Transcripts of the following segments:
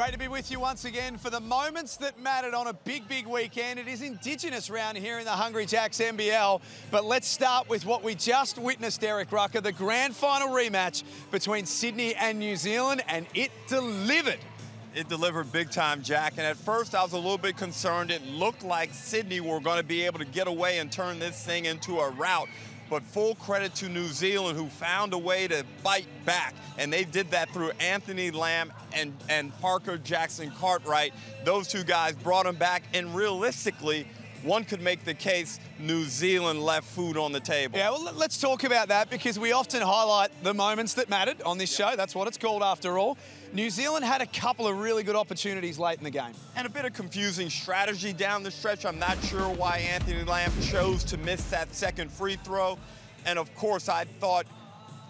Great to be with you once again for the moments that mattered on a big, big weekend. It is Indigenous round here in the Hungry Jacks NBL. But let's start with what we just witnessed, Derek Rucker, the grand final rematch between Sydney and New Zealand, and it delivered. It delivered big time, Jack. And at first, I was a little bit concerned. It looked like Sydney were going to be able to get away and turn this thing into a rout but full credit to New Zealand who found a way to bite back. And they did that through Anthony Lamb and, and Parker Jackson Cartwright. Those two guys brought them back, and realistically, one could make the case New Zealand left food on the table. Yeah, well, let's talk about that because we often highlight the moments that mattered on this show. That's what it's called after all. New Zealand had a couple of really good opportunities late in the game. And a bit of confusing strategy down the stretch. I'm not sure why Anthony Lamb chose to miss that second free throw. And of course, I thought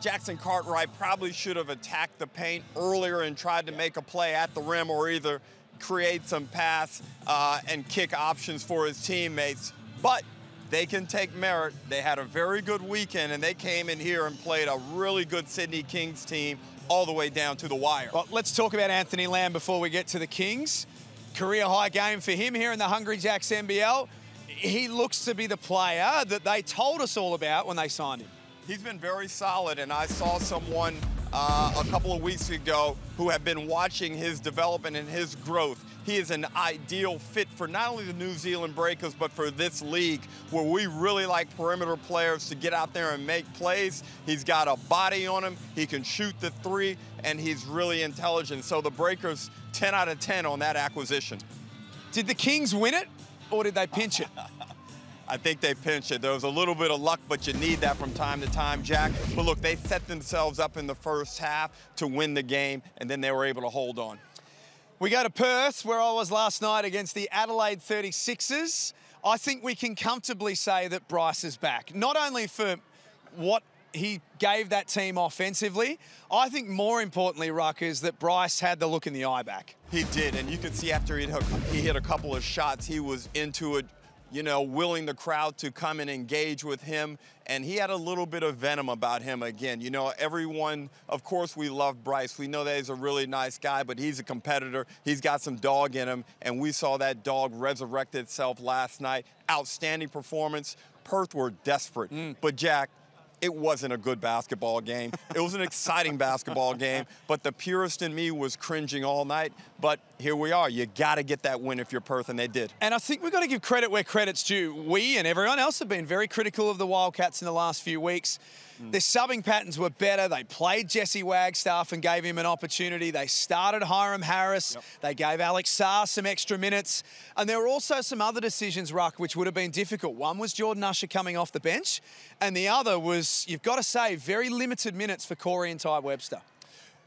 Jackson Cartwright probably should have attacked the paint earlier and tried to make a play at the rim or either create some pass uh, and kick options for his teammates. But they can take merit. They had a very good weekend, and they came in here and played a really good Sydney Kings team all the way down to the wire. Well, let's talk about Anthony Lamb before we get to the Kings. Career high game for him here in the Hungry Jacks NBL. He looks to be the player that they told us all about when they signed him. He's been very solid, and I saw someone uh, a couple of weeks ago who have been watching his development and his growth. He is an ideal fit for not only the New Zealand Breakers, but for this league where we really like perimeter players to get out there and make plays. He's got a body on him, he can shoot the three, and he's really intelligent. So the Breakers, 10 out of 10 on that acquisition. Did the Kings win it, or did they pinch it? I think they pinched it. There was a little bit of luck, but you need that from time to time, Jack. But look, they set themselves up in the first half to win the game, and then they were able to hold on. We go to Perth, where I was last night against the Adelaide 36ers. I think we can comfortably say that Bryce is back. Not only for what he gave that team offensively. I think more importantly, Ruck, is that Bryce had the look in the eye back. He did, and you could see after he hit, he hit a couple of shots, he was into it, you know, willing the crowd to come and engage with him. And he had a little bit of venom about him again. You know, everyone, of course, we love Bryce. We know that he's a really nice guy, but he's a competitor. He's got some dog in him. And we saw that dog resurrect itself last night. Outstanding performance. Perth were desperate. Mm. But Jack, it wasn't a good basketball game. It was an exciting basketball game, but the purist in me was cringing all night. But here we are. You got to get that win if you're Perth, and they did. And I think we've got to give credit where credit's due. We and everyone else have been very critical of the Wildcats in the last few weeks. Mm. Their subbing patterns were better. They played Jesse Wagstaff and gave him an opportunity. They started Hyrum Harris. Yep. They gave Alex Sarr some extra minutes. And there were also some other decisions, Ruck, which would have been difficult. One was Jordan Usher coming off the bench, and the other was, you've got to say, very limited minutes for Corey and Tai Webster.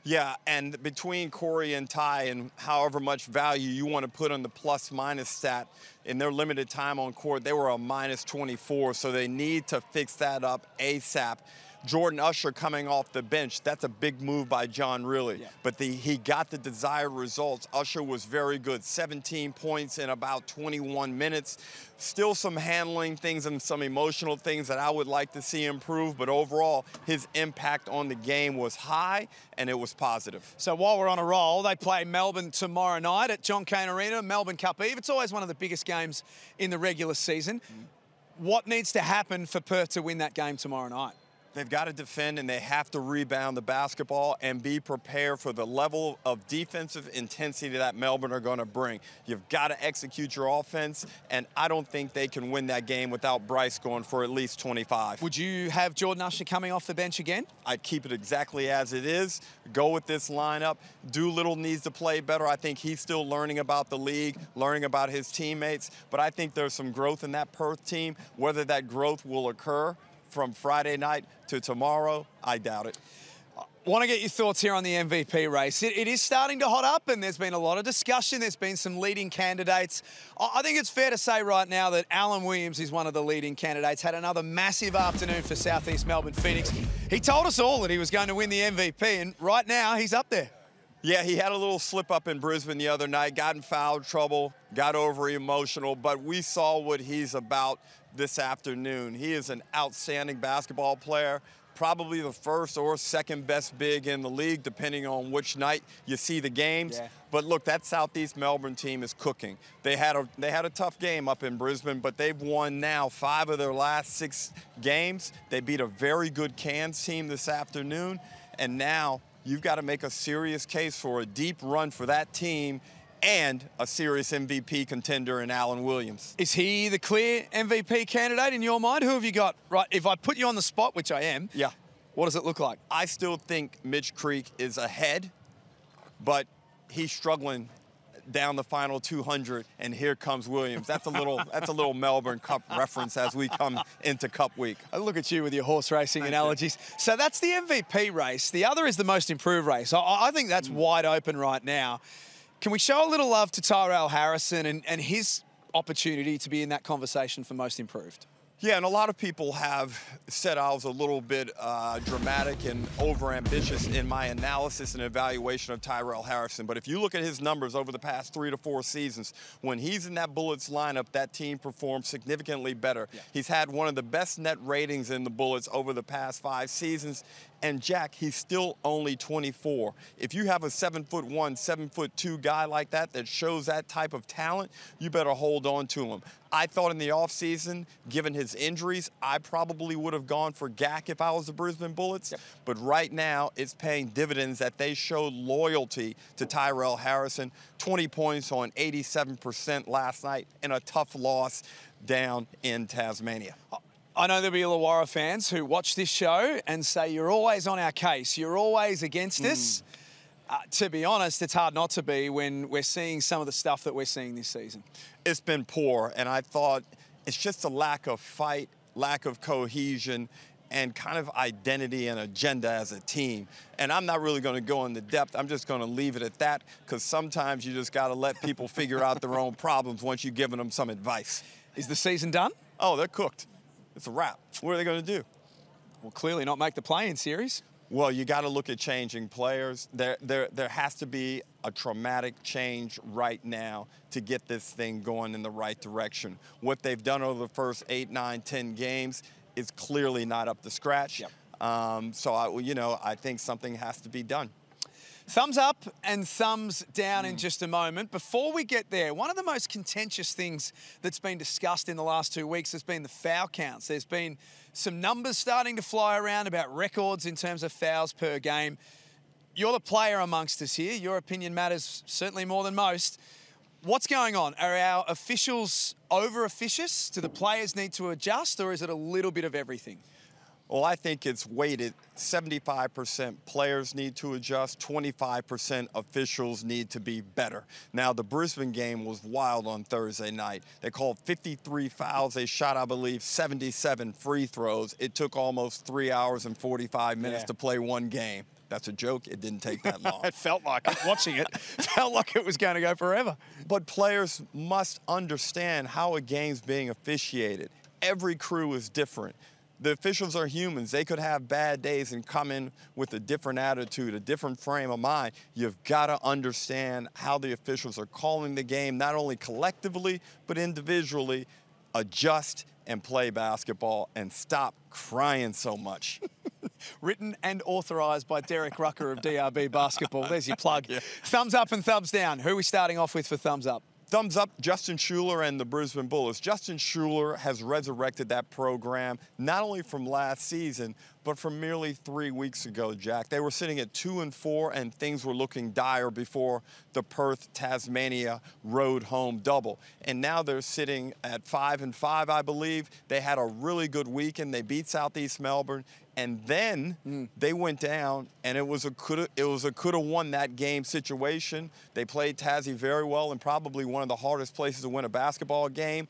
Yeah, and between Corey and Ty and however much value you want to put on the plus minus stat, in their limited time on court, they were a minus 24, so they need to fix that up ASAP. Jordan Usher coming off the bench, that's a big move by John Rillie. Yeah. But the, he got the desired results. Usher was very good, 17 points in about 21 minutes. Still some handling things and some emotional things that I would like to see improve, but overall, his impact on the game was high and it was positive. So while we're on a roll, they play Melbourne tomorrow night at John Cain Arena, Melbourne Cup Eve. It's always one of the biggest games in the regular season. Mm. What needs to happen for Perth to win that game tomorrow night? They've got to defend and they have to rebound the basketball and be prepared for the level of defensive intensity that Melbourne are going to bring. You've got to execute your offense, and I don't think they can win that game without Bryce going for at least 25. Would you have Jordan Usher coming off the bench again? I'd keep it exactly as it is. Go with this lineup. Doolittle needs to play better. I think he's still learning about the league, learning about his teammates, but I think there's some growth in that Perth team. Whether that growth will occur, from Friday night to tomorrow? I doubt it. Want to get your thoughts here on the MVP race. It, it is starting to hot up, and there's been a lot of discussion. There's been some leading candidates. I think it's fair to say right now that Alan Williams is one of the leading candidates. Had another massive afternoon for Southeast Melbourne Phoenix. He told us all that he was going to win the MVP, and right now he's up there. Yeah, he had a little slip up in Brisbane the other night, got in foul trouble, got over emotional, but we saw what he's about this afternoon. He is an outstanding basketball player, probably the first or second best big in the league, depending on which night you see the games. Yeah. But look, that Southeast Melbourne team is cooking. They had a they had a tough game up in Brisbane, but they've won now five of their last six games. They beat a very good Cairns team this afternoon, and now you've got to make a serious case for a deep run for that team and a serious MVP contender in Alan Williams. Is he the clear MVP candidate in your mind? Who have you got? Right, if I put you on the spot, which I am, Yeah. what does it look like? I still think Mitch Creek is ahead, but he's struggling down the final 200, and here comes Williams. That's a little that's a little Melbourne Cup reference as we come into Cup week. I look at you with your horse racing Thank analogies. So that's the MVP race. The other is the most improved race. I, I think that's mm. wide open right now. Can we show a little love to Tyrell Harrison and, and his opportunity to be in that conversation for most improved? Yeah, and a lot of people have said I was a little bit uh, dramatic and overambitious in my analysis and evaluation of Tyrell Harrison. But if you look at his numbers over the past three to four seasons, when he's in that Bullets lineup, that team performs significantly better. He's had one of the best net ratings in the Bullets over the past five seasons. And Jack, he's still only 24. If you have a seven foot one, seven foot two guy like that that shows that type of talent, you better hold on to him. I thought in the offseason, given his injuries, I probably would have gone for Gak if I was the Brisbane Bullets. But right now, it's paying dividends that they showed loyalty to Tyrell Harrison. 20 points on 87% last night in a tough loss down in Tasmania. I know there'll be Illawarra fans who watch this show and say, You're always on our case, you're always against us. Uh, to be honest, it's hard not to be when we're seeing some of the stuff that we're seeing this season. it's been poor, and I thought it's just a lack of fight, lack of cohesion, and kind of identity and agenda as a team. And I'm not really going to go into depth. I'm just going to leave it at that because sometimes you just got to let people figure out their own problems once you've given them some advice. Is the season done? Oh, they're cooked. It's a wrap. What are they going to do? Well, clearly not make the play in series. Well, you got to look at changing players. There, there, there has to be a traumatic change right now to get this thing going in the right direction. What they've done over the first eight, nine, ten games is clearly not up to scratch. Yep. Um, so, I, you know, I think something has to be done. Thumbs up and thumbs down in mm. just a moment. Before we get there, one of the most contentious things that's been discussed in the last two weeks has been the foul counts. There's been some numbers starting to fly around about records in terms of fouls per game. You're the player amongst us here. Your opinion matters certainly more than most. What's going on? Are our officials over officious? Do the players need to adjust, or is it a little bit of everything? Well, I think it's weighted 75% players need to adjust, 25% officials need to be better. Now, the Brisbane game was wild on Thursday night. They called 53 fouls. They shot, I believe, 77 free throws. It took almost three hours and 45 minutes Yeah. to play one game. That's a joke. It didn't take that long. It felt like it. Watching it felt like it was going to go forever. But players must understand how a game's being officiated. Every crew is different. The officials are humans. They could have bad days and come in with a different attitude, a different frame of mind. You've got to understand how the officials are calling the game, not only collectively, but individually. Adjust and play basketball and stop crying so much. Written and authorised by Derek Rucker of DRB Basketball. There's your plug. Thumbs up and thumbs down. Who are we starting off with for thumbs up? Thumbs up, Justin Schueller and the Brisbane Bullets. Justin Schueller has resurrected that program not only from last season, but from merely three weeks ago, Jack. They were sitting at two and four, and things were looking dire before the Perth Tasmania road home double. And now they're sitting at five and five, I believe. They had a really good weekend. They beat Southeast Melbourne. And then hmm. they went down, and it was a coulda, it was a coulda won that game situation. They played Tassie very well, and probably one of the hardest places to win a basketball game.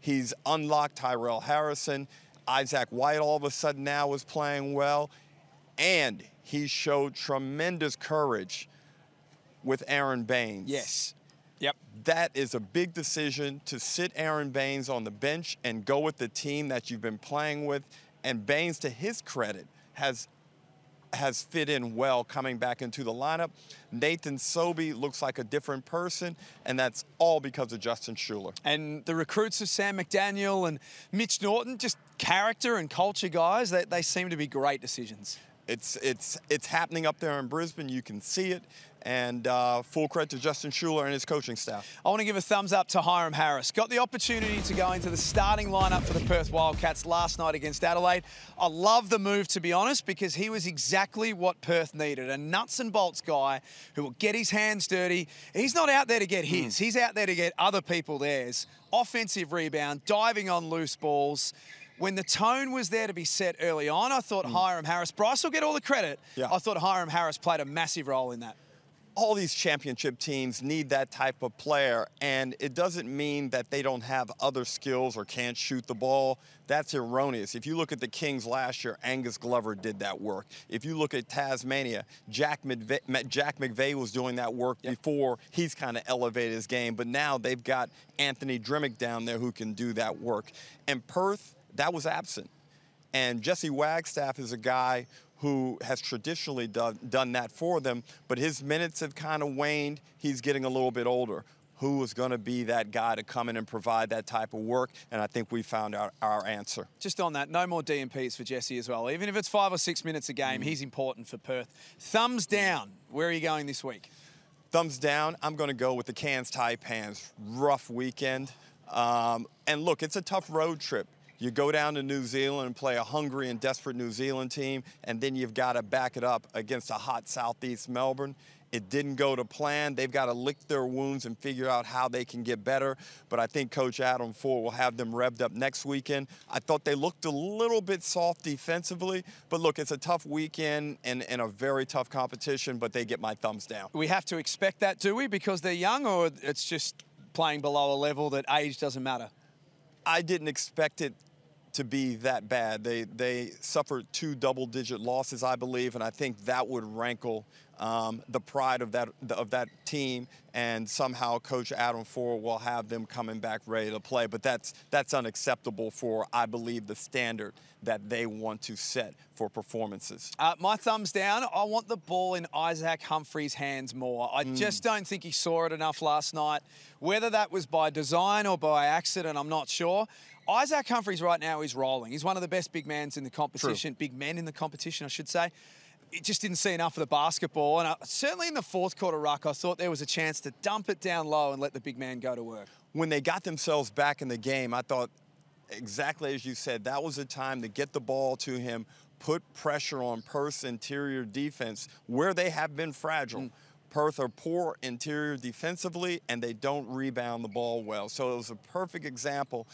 He's unlocked Tyrell Harrison. Isaac White all of a sudden now is playing well, and he showed tremendous courage with Aaron Baines. Yes. Yep. That is a big decision to sit Aaron Baines on the bench and go with the team that you've been playing with. And Baines, to his credit, has has fit in well coming back into the lineup. Nathan Sobey looks like a different person, and that's all because of Justin Schueller. And the recruits of Sam McDaniel and Mitch Norton, just character and culture guys, they, they seem to be great decisions. It's, it's, it's happening up there in Brisbane. You can see it. And uh, full credit to Justin Schueller and his coaching staff. I want to give a thumbs up to Hyrum Harris. Got the opportunity to go into the starting lineup for the Perth Wildcats last night against Adelaide. I love the move, to be honest, because he was exactly what Perth needed a nuts and bolts guy who will get his hands dirty. He's not out there to get his, mm. he's out there to get other people theirs. Offensive rebound, diving on loose balls when the tone was there to be set early on, I thought mm. Hyrum Harris, Bryce will get all the credit. Yeah. I thought Hyrum Harris played a massive role in that. All these championship teams need that type of player, and it doesn't mean that they don't have other skills or can't shoot the ball. That's erroneous. If you look at the Kings last year, Angus Glover did that work. If you look at Tasmania, Jack McVeigh, Jack McVeigh was doing that work before he's kind of elevated his game, but now they've got Anthony Drmic down there who can do that work. And Perth, that was absent. And Jesse Wagstaff is a guy who has traditionally done, done that for them, but his minutes have kind of waned. He's getting a little bit older. Who is going to be that guy to come in and provide that type of work? And I think we found our, our answer. Just on that, no more DNPs for Jesse as well. Even if it's five or six minutes a game, mm. he's important for Perth. Thumbs down. Where are you going this week? Thumbs down. I'm going to go with the Cairns Taipans. Rough weekend. Um, and look, it's a tough road trip. You go down to New Zealand and play a hungry and desperate New Zealand team, and then you've got to back it up against a hot Southeast Melbourne. It didn't go to plan. They've got to lick their wounds and figure out how they can get better. But I think Coach Adam Forde will have them revved up next weekend. I thought they looked a little bit soft defensively. But look, it's a tough weekend and, and a very tough competition, but they get my thumbs down. We have to expect that, do we? Because they're young, or it's just playing below a level that age doesn't matter? I didn't expect it to be that bad. They they suffered two double-digit losses, I believe, and I think that would rankle um, the pride of that of that team. And somehow Coach Adam Forde will have them coming back ready to play. But that's that's unacceptable for I believe the standard that they want to set for performances. Uh, my thumbs down. I want the ball in Isaac Humphrey's hands more. I mm. just don't think he saw it enough last night. Whether that was by design or by accident, I'm not sure. Isaac Humphreys right now is rolling. He's one of the best big men in the competition, True. big men in the competition, I should say. It just didn't see enough of the basketball. And I, uh, certainly in the fourth quarter ruck, I thought there was a chance to dump it down low and let the big man go to work. When they got themselves back in the game, I thought, exactly as you said, that was a time to get the ball to him, put pressure on Perth's interior defense where they have been fragile. Mm. Perth are poor interior defensively and they don't rebound the ball well. So it was a perfect example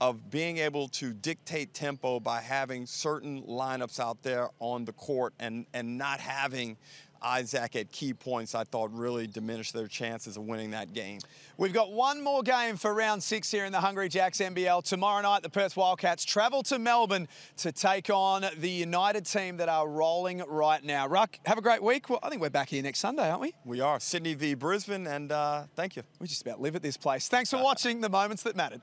of being able to dictate tempo by having certain lineups out there on the court and, and not having Isaac at key points, I thought really diminished their chances of winning that game. We've got one more game for round six here in the Hungry Jacks NBL. Tomorrow night, the Perth Wildcats travel to Melbourne to take on the United team that are rolling right now. Ruck, have a great week. Well, I think we're back here next Sunday, aren't we? We are. Sydney v Brisbane, and uh, thank you. We just about live at this place. Thanks for watching the Moments That Mattered.